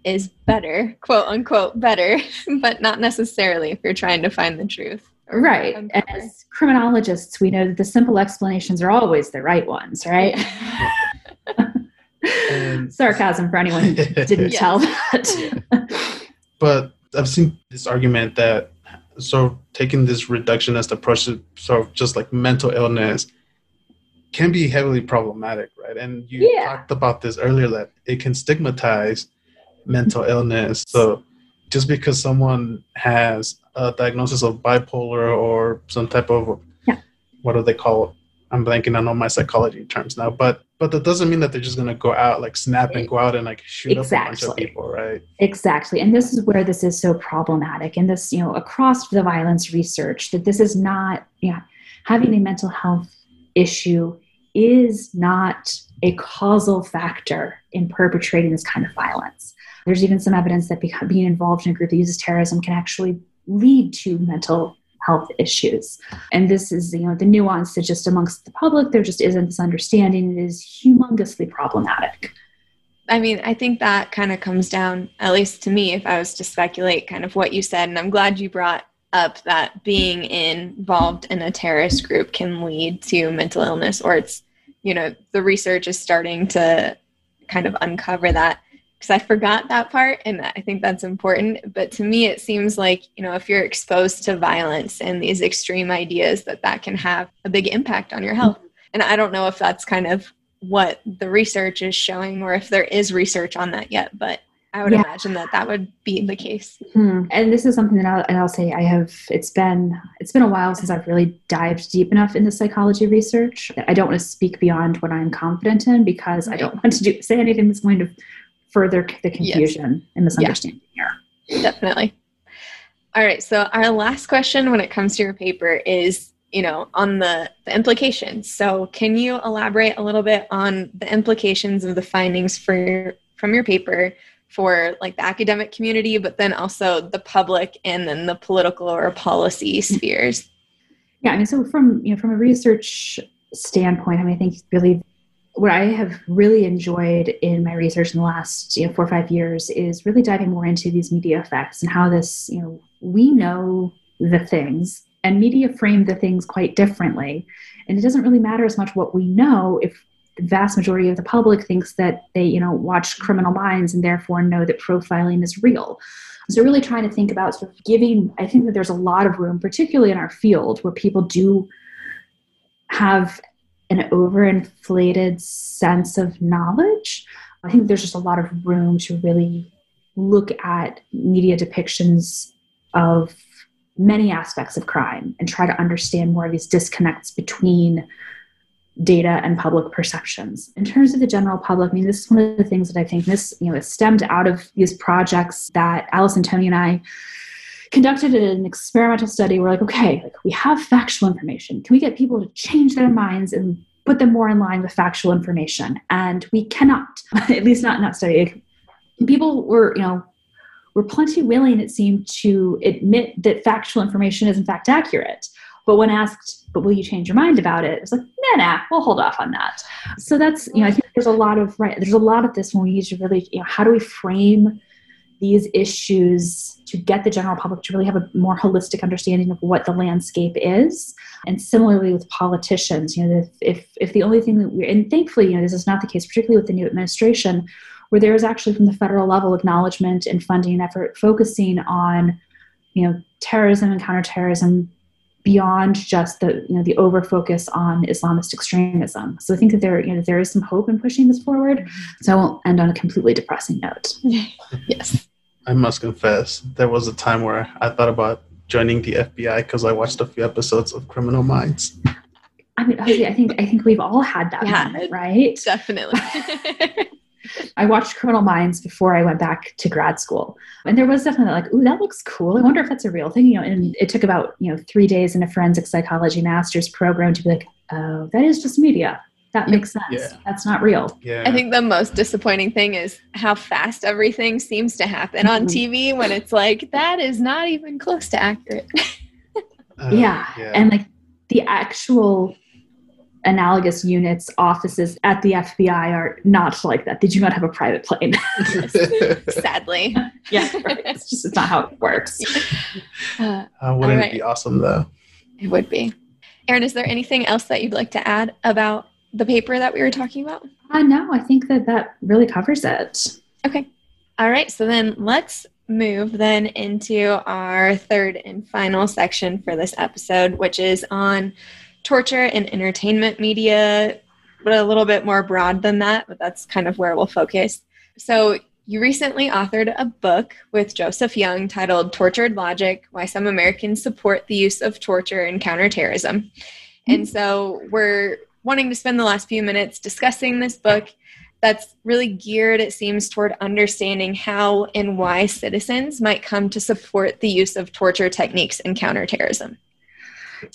is better quote unquote better (laughs) but not necessarily if you're trying to find the truth Right. Um, As criminologists, we know that the simple explanations are always the right ones, right? (laughs) (laughs) Sarcasm for anyone who didn't tell that. but I've seen this argument that sort of taking this reductionist approach to sort of just like mental illness can be heavily problematic, right? And you yeah. talked about this earlier that it can stigmatize mental illness. So just because someone has a diagnosis of bipolar or some type of yeah. what do they call it? I'm blanking on all my psychology terms now, but but that doesn't mean that they're just gonna go out like snap and go out and like shoot exactly. up a bunch of people, right? Exactly, and this is where this is so problematic, and this you know across the violence research that this is not yeah having a mental health issue is not a causal factor in perpetrating this kind of violence. There's even some evidence that being involved in a group that uses terrorism can actually lead to mental health issues. And this is, you know, the nuance that just amongst the public, there just isn't this understanding. It is humongously problematic. I mean, I think that kind of comes down, at least to me, if I was to speculate kind of what you said. And I'm glad you brought up that being involved in a terrorist group can lead to mental illness, or it's, you know, the research is starting to kind of uncover that because I forgot that part and I think that's important. But to me, it seems like, you know, if you're exposed to violence and these extreme ideas, that that can have a big impact on your health. And I don't know if that's kind of what the research is showing or if there is research on that yet, but I would yeah. imagine that that would be the case. Hmm. And this is something that I'll, and I'll say I have. It's been it's been a while since I've really dived deep enough into psychology research. I don't want to speak beyond what I'm confident in because I don't (laughs) want to do say anything that's going to further the confusion yes. and misunderstanding yeah. here. Definitely. All right. So our last question when it comes to your paper is, you know, on the, the implications. So can you elaborate a little bit on the implications of the findings for your, from your paper for like the academic community, but then also the public and then the political or policy mm-hmm. spheres? Yeah, I mean, so from you know from a research standpoint, I mean, I think really what I have really enjoyed in my research in the last you know four or five years is really diving more into these media effects and how this you know we know the things and media frame the things quite differently. And it doesn't really matter as much what we know if the vast majority of the public thinks that they you know watch criminal minds and therefore know that profiling is real. So really trying to think about sort of giving i think that there's a lot of room particularly in our field where people do have an overinflated sense of knowledge. I think there's just a lot of room to really look at media depictions of many aspects of crime and try to understand more of these disconnects between data and public perceptions. In terms of the general public, I mean, this is one of the things that I think this, you know, is stemmed out of these projects that Allison Tony and I conducted an experimental study. We're like, okay, like we have factual information. Can we get people to change their minds and put them more in line with factual information? And we cannot, (laughs) at least not in that study. People were, you know, were plenty willing, it seemed, to admit that factual information is in fact accurate. But when asked, but will you change your mind about it? It's like, nah, nah, we'll hold off on that. So that's, you know, I think there's a lot of, right, there's a lot of this when we need to really, you know, how do we frame these issues to get the general public to really have a more holistic understanding of what the landscape is. And similarly with politicians, you know, if, if, if the only thing that we're, and thankfully, you know, this is not the case, particularly with the new administration, where there is actually from the federal level acknowledgement and funding and effort focusing on, you know, terrorism and counterterrorism beyond just the you know the over focus on Islamist extremism. So I think that there you know there is some hope in pushing this forward. Mm-hmm. So I won't end on a completely depressing note. (laughs) yes. I must confess, there was a time where I thought about joining the FBI because I watched a few episodes of Criminal Minds. I mean, I think I think we've all had that yeah, moment, right? Definitely. (laughs) I watched Criminal Minds before I went back to grad school, and there was definitely like, "Ooh, that looks cool. I wonder if that's a real thing." You know, and it took about you know three days in a forensic psychology master's program to be like, "Oh, that is just media that makes sense. Yeah. That's not real. Yeah. I think the most disappointing thing is how fast everything seems to happen on mm-hmm. TV when it's like that is not even close to accurate. (laughs) uh, yeah. yeah. And like the actual analogous units offices at the FBI are not like that. They do not have a private plane. (laughs) Sadly. (laughs) yeah. Right. It's just it's not how it works. Uh, uh, wouldn't right. it be awesome though? It would be. Erin, is there anything else that you'd like to add about the paper that we were talking about? Uh, no, I think that that really covers it. Okay. All right. So then let's move then into our third and final section for this episode, which is on torture and entertainment media, but a little bit more broad than that, but that's kind of where we'll focus. So you recently authored a book with Joseph Young titled Tortured Logic Why Some Americans Support the Use of Torture in Counterterrorism. Mm-hmm. And so we're wanting to spend the last few minutes discussing this book that's really geared, it seems, toward understanding how and why citizens might come to support the use of torture techniques in counterterrorism.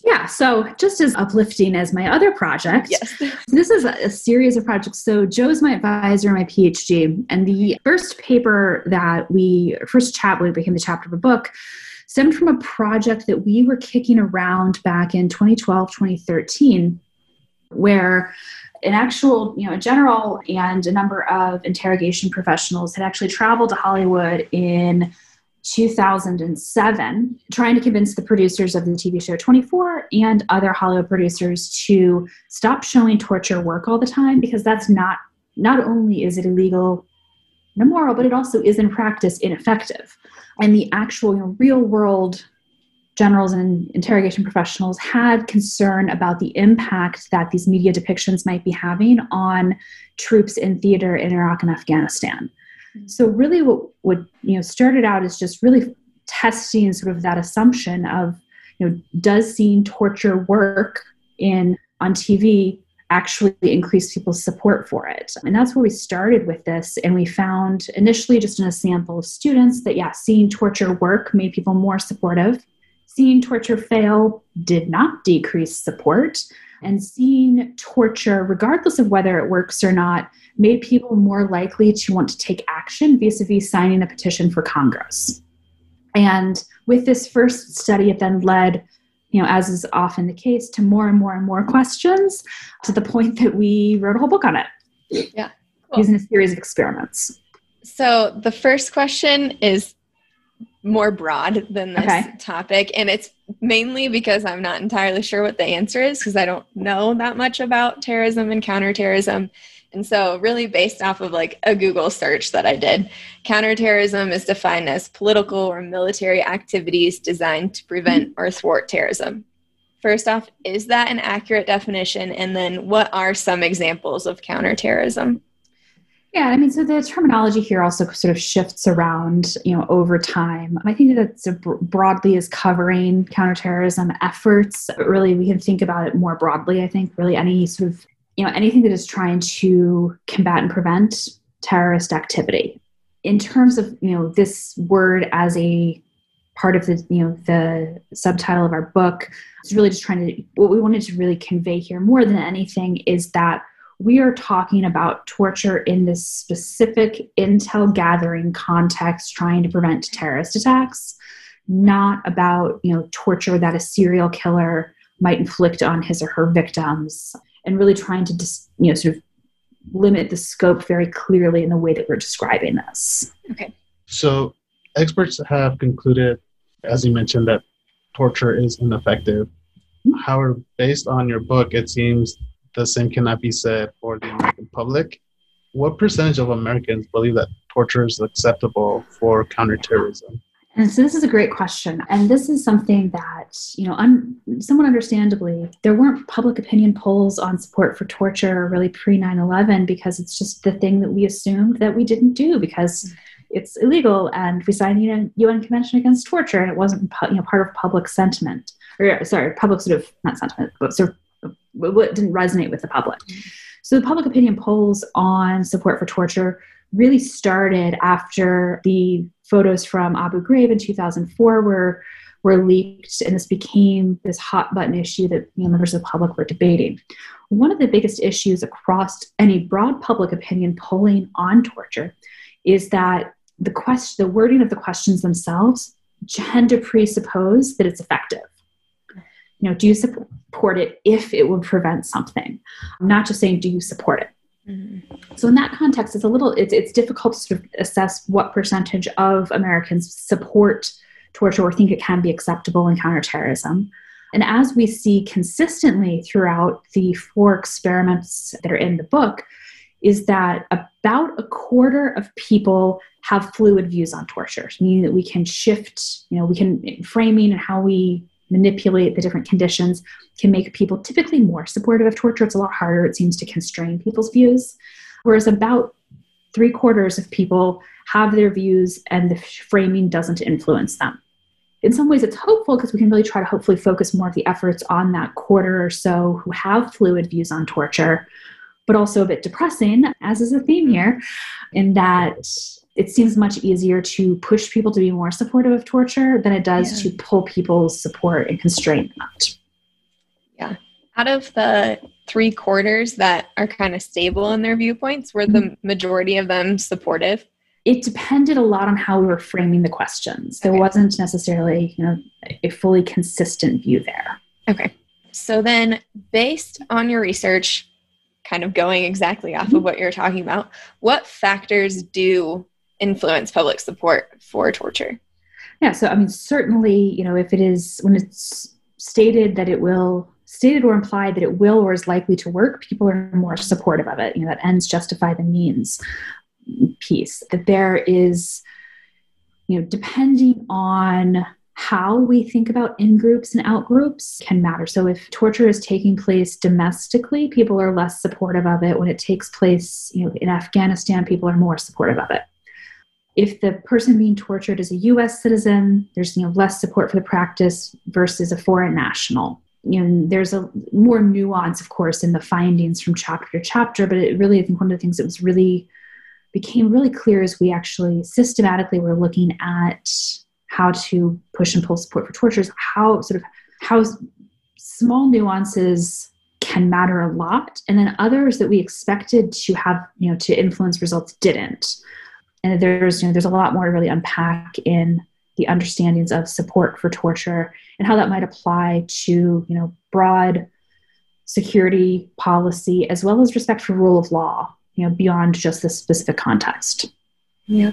Yeah, so just as uplifting as my other project, yes. (laughs) this is a, series of projects. So Joe's my advisor, my PhD, and the first paper that we, first chat when it became the chapter of a book, stemmed from a project that we were kicking around back in 2012, 2013 where an actual, you know, a general and a number of interrogation professionals had actually traveled to Hollywood in 2007, trying to convince the producers of the TV show 24 and other Hollywood producers to stop showing torture work all the time because that's not not only is it illegal and immoral, but it also is in practice ineffective. And the actual you know, real world generals and interrogation professionals had concern about the impact that these media depictions might be having on troops in theater in Iraq and Afghanistan. Mm-hmm. So really what what you know started out is just really testing sort of that assumption of you know does seeing torture work in on TV actually increase people's support for it. And that's where we started with this. And we found initially, just in a sample of students, that yeah, seeing torture work made people more supportive. Seeing torture fail did not decrease support. And seeing torture, regardless of whether it works or not, made people more likely to want to take action vis a vis signing a petition for Congress. And with this first study, it then led, you know, as is often the case, to more and more and more questions to the point that we wrote a whole book on it. Yeah. Cool. Using a series of experiments. So the first question is more broad than this okay. topic, and it's mainly because I'm not entirely sure what the answer is because I don't know that much about terrorism and counterterrorism. And so, really, based off of like a Google search that I did, counterterrorism is defined as political or military activities designed to prevent or thwart terrorism. First off, is that an accurate definition? And then, what are some examples of counterterrorism? Yeah, I mean, so the terminology here also sort of shifts around, you know, over time. I think that it's broadly is covering counterterrorism efforts. But really, we can think about it more broadly. I think really any sort of you know anything that is trying to combat and prevent terrorist activity in terms of you know this word as a part of the you know the subtitle of our book is really just trying to what we wanted to really convey here more than anything is that we are talking about torture in this specific intel gathering context trying to prevent terrorist attacks not about you know torture that a serial killer might inflict on his or her victims and really trying to just you know sort of limit the scope very clearly in the way that we're describing this. Okay. So experts have concluded, as you mentioned, that torture is ineffective. Mm-hmm. However, based on your book, it seems the same cannot be said for the American public. What percentage of Americans believe that torture is acceptable for counterterrorism? And so this is a great question. And this is something that, you know, un- somewhat understandably, there weren't public opinion polls on support for torture really pre 9 11 because it's just the thing that we assumed that we didn't do because it's illegal and we signed the UN Convention Against Torture and it wasn't you know, part of public sentiment. Or, sorry, public sort of, not sentiment, but sort of what didn't resonate with the public. So the public opinion polls on support for torture really started after the photos from Abu Ghraib in 2004 were were leaked, and this became this hot button issue that you know, members of the public were debating. One of the biggest issues across any broad public opinion polling on torture is that the question, the wording of the questions themselves tend to presuppose that it's effective. You know, do you support it if it would prevent something? I'm not just saying, do you support it? Mm-hmm. So in that context, it's a little it's it's difficult to sort of assess what percentage of Americans support torture or think it can be acceptable in counterterrorism. And as we see consistently throughout the four experiments that are in the book, is that about a quarter of people have fluid views on torture, meaning that we can shift, you know, we can framing and how we manipulate the different conditions can make people typically more supportive of torture. It's a lot harder, it seems, to constrain people's views. Whereas about three quarters of people have their views and the framing doesn't influence them. In some ways, it's hopeful because we can really try to hopefully focus more of the efforts on that quarter or so who have fluid views on torture, but also a bit depressing, as is a theme here, in that it seems much easier to push people to be more supportive of torture than it does yeah. to pull people's support and constrain that. Yeah. Out of the three quarters that are kind of stable in their viewpoints, were the mm-hmm. majority of them supportive? It depended a lot on how we were framing the questions. There okay. wasn't necessarily, you know, a fully consistent view there. Okay. So then based on your research, kind of going exactly off mm-hmm. of what you're talking about, what factors do influence public support for torture? Yeah, so I mean, certainly, you know, if it is when it's stated that it will, stated or implied that it will or is likely to work, people are more supportive of it. You know, that ends justify the means piece. That there is, you know, depending on how we think about in groups and out groups can matter. So if torture is taking place domestically, people are less supportive of it. When it takes place, you know, in Afghanistan, people are more supportive of it if the person being tortured is a US citizen, there's you know less support for the practice versus a foreign national. you know, there's a more nuance, of course, in the findings from chapter to chapter, but it really, I think one of the things that was really became really clear as we actually systematically were looking at how to push and pull support for tortures, how sort of how small nuances can matter a lot, and then others that we expected to have, you know, to influence results didn't. And there's, you know, there's a lot more to really unpack in the understandings of support for torture and how that might apply to you know broad security policy as well as respect for rule of law you know beyond just this specific context. Yeah.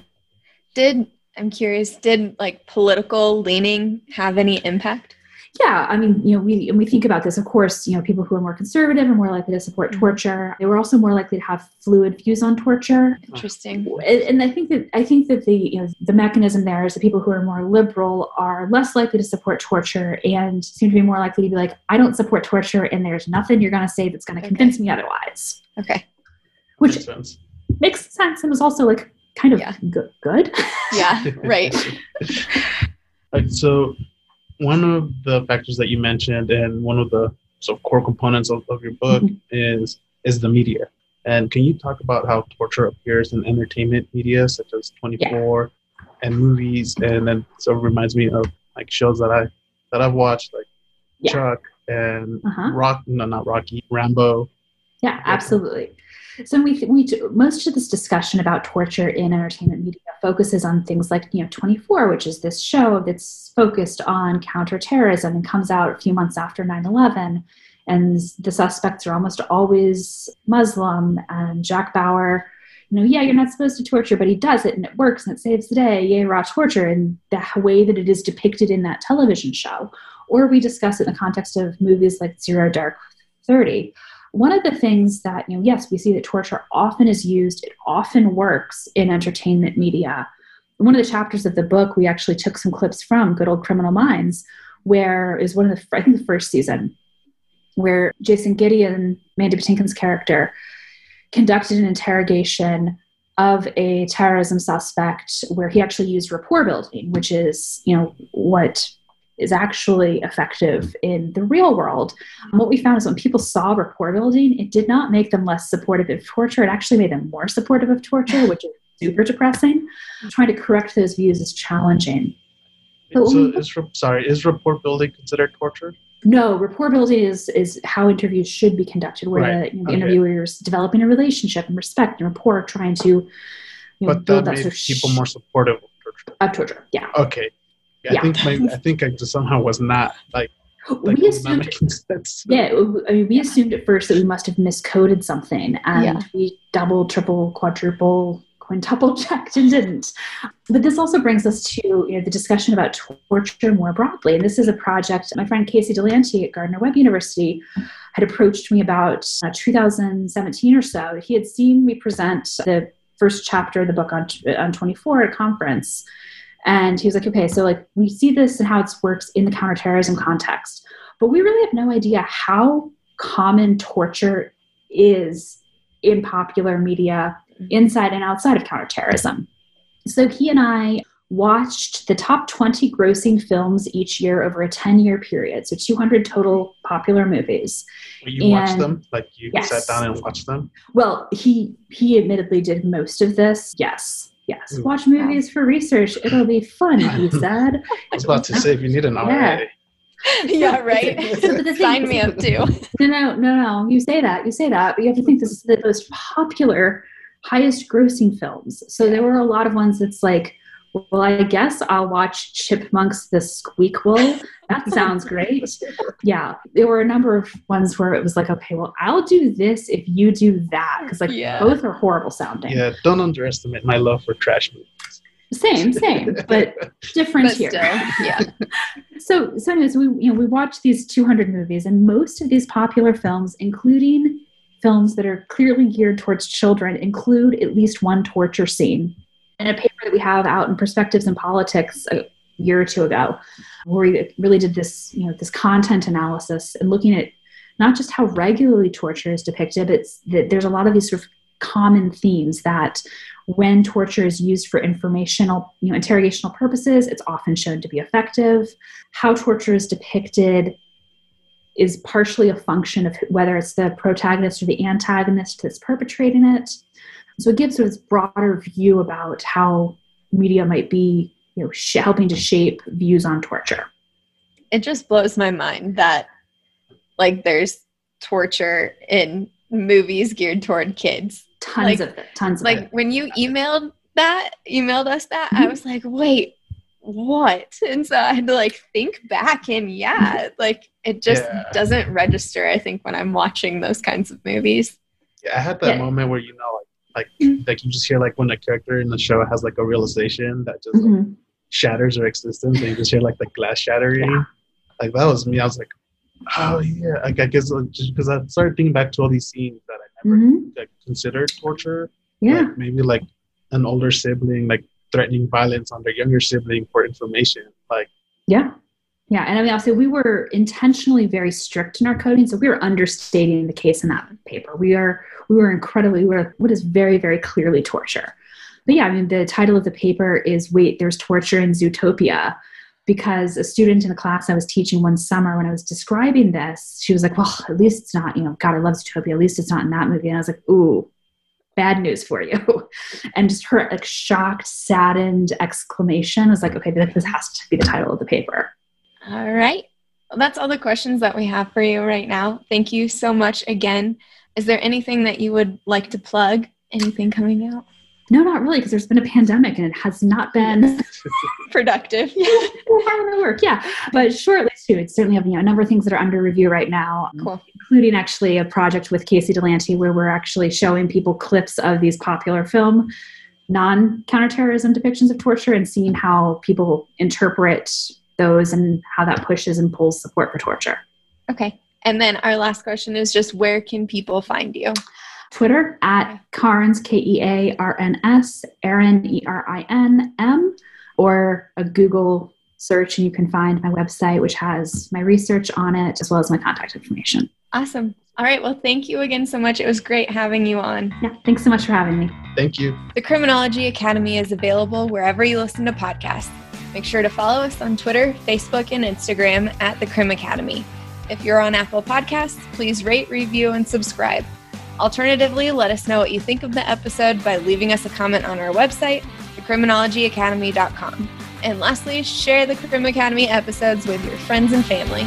Did i'm curious did like political leaning have any impact yeah, I mean, you know, we and we think about this. Of course, you know, people who are more conservative are more likely to support mm-hmm. torture. They were also more likely to have fluid views on torture. Interesting. And I think that I think that the you know the mechanism there is that people who are more liberal are less likely to support torture and seem to be more likely to be like, I don't support torture, and there's nothing you're going to say that's going to okay. convince me otherwise. Okay. Which makes sense. makes sense and was also like kind of yeah. good. Yeah. (laughs) Right. so one of the factors that you mentioned and one of the sort of core components of, of your book mm-hmm. is is the media. And can you talk about how torture appears in entertainment media such as 24 yeah. and movies and then sort of reminds me of like shows that I that I've watched like yeah. Chuck and uh-huh. Rock no not Rocky, Rambo. Yeah, absolutely. So we, we most of this discussion about torture in entertainment media focuses on things like you know 24, which is this show that's focused on counterterrorism and comes out a few months after 9/11, and the suspects are almost always Muslim. And Jack Bauer, you know, yeah, you're not supposed to torture, but he does it and it works and it saves the day. Yay, raw torture! And the way that it is depicted in that television show, or we discuss it in the context of movies like Zero Dark Thirty one of the things that, you know, yes, we see that torture often is used, it often works in entertainment media. One of the chapters of the book, we actually took some clips from Good Old Criminal Minds, where is one of the, I think the first season, where Jason Gideon, Mandy Patinkin's character, conducted an interrogation of a terrorism suspect where he actually used rapport building, which is, you know, what is actually effective mm. in the real world. And what we found is when people saw rapport building, it did not make them less supportive of torture. It actually made them more supportive of torture, which is super depressing. Trying to correct those views is challenging. So, is, sorry, is rapport building considered torture? No, rapport building is is how interviews should be conducted, where right. the, you know, the okay. interviewer is developing a relationship and respect and rapport, trying to you know, but build that, that sort of people more supportive of torture. Of torture, yeah. Okay, yeah. I think my, I think I just somehow was not like. like we assumed, (laughs) yeah, I mean, we assumed at first that we must have miscoded something, and yeah. we double, triple, quadruple, quintuple (laughs) checked and didn't. But this also brings us to you know, the discussion about torture more broadly. And this is a project my friend Casey Delehanty at Gardner Webb University had approached me about uh, 2017 or so. He had seen me present the first chapter of the book on, on 24 at a conference and he was like, okay, so like we see this and how it works in the counterterrorism context, but we really have no idea how common torture is in popular media mm-hmm. inside and outside of counterterrorism. So he and I watched the top 20 grossing films each year over a 10 year period. So 200 total popular movies. Well, you and, watched them? Like you yes. sat down and watched them? Well, he he admittedly did most of this. Yes. Yes, watch movies for research. It'll be fun, he (laughs) said. I was about to say, if you need an RA. Yeah. (laughs) yeah, (laughs) right. so Sign me up too. No, no, no, no. You say that. You say that, but you have to think this is the most popular, highest grossing films. So there were a lot of ones that's like, well, I guess I'll watch Chipmunks the Squeakquel. That sounds great. (laughs) Yeah, there were a number of ones where it was like, okay, well, I'll do this if you do that, because like yeah. both are horrible sounding. Yeah, don't underestimate my love for trash movies. Same, same, but (laughs) different but here. Still, yeah. (laughs) so, so anyways, we you know we watched these 200 movies, and most of these popular films, including films that are clearly geared towards children, include at least one torture scene in a paper that we have out in Perspectives in Politics a year or two ago, where we really did this, you know, this content analysis and looking at not just how regularly torture is depicted, but that there's a lot of these sort of common themes that when torture is used for informational, you know, interrogational purposes, it's often shown to be effective. How torture is depicted is partially a function of whether it's the protagonist or the antagonist that's perpetrating it. So it gives sort of this broader view about how media might be, you know, sh- helping to shape views on torture. It just blows my mind that like there's torture in movies geared toward kids. Tons Like- of it. Tons of it. Like it. when you emailed that, emailed us that, I Mhm. was like, wait, what? (laughs) And so I had to like think back and yeah, like it just Yeah. doesn't register, I think, when I'm watching those kinds of movies. Yeah, I had that Yeah. moment where you know, like, Mm. like, like you just hear like when a character in the show has like a realization that just like, Mhm. shatters their existence, and you just hear like the glass shattering. Yeah. Like that was me. I was like, oh yeah. Like I guess because I started thinking back to all these scenes that I never Mhm. like, considered torture. Yeah. Like, maybe like an older sibling like threatening violence on their younger sibling for information. Like Yeah. Yeah. And I mean, I'll say we were intentionally very strict in our coding. So we were understating the case in that paper. We are, we were incredibly, we were what is very, very clearly torture. But yeah, I mean, the title of the paper is Wait, There's Torture in Zootopia. Because a student in a class I was teaching one summer, when I was describing this, she was like, Well, at least it's not, you know, God, I love Zootopia. At least it's not in that movie. And I was like, Ooh, bad news for you. (laughs) And just her like shocked, saddened exclamation was like, Okay, this has to be the title of the paper. All right. Well, that's all the questions that we have for you right now. Thank you so much again. Is there anything that you would like to plug? Anything coming out? No, not really, because there's been a pandemic and it has not been (laughs) Productive. (laughs) to work. Yeah, but shortly too. It's certainly have you know a number of things that are under review right now, Cool. including actually a project with Casey Delehanty where we're actually showing people clips of these popular film non-counterterrorism depictions of torture and seeing how people interpret those and how that pushes and pulls support for torture. Okay. And then our last question is just where can people find you? Twitter at Kearns, K E A R N S, Erin, E R I N M, or a Google search, and you can find my website, which has my research on it as well as my contact information. Awesome. All right. Well, thank you again so much. It was great having you on. Yeah, thanks so much for having me. thank you. The Criminology Academy is available wherever you listen to podcasts. Make sure to follow us on Twitter, Facebook, and Instagram at The Crim Academy. If you're on Apple Podcasts, please rate, review, and subscribe. Alternatively, let us know what you think of the episode by leaving us a comment on our website, thecriminologyacademy.com. And lastly, share the Crim Academy episodes with your friends and family.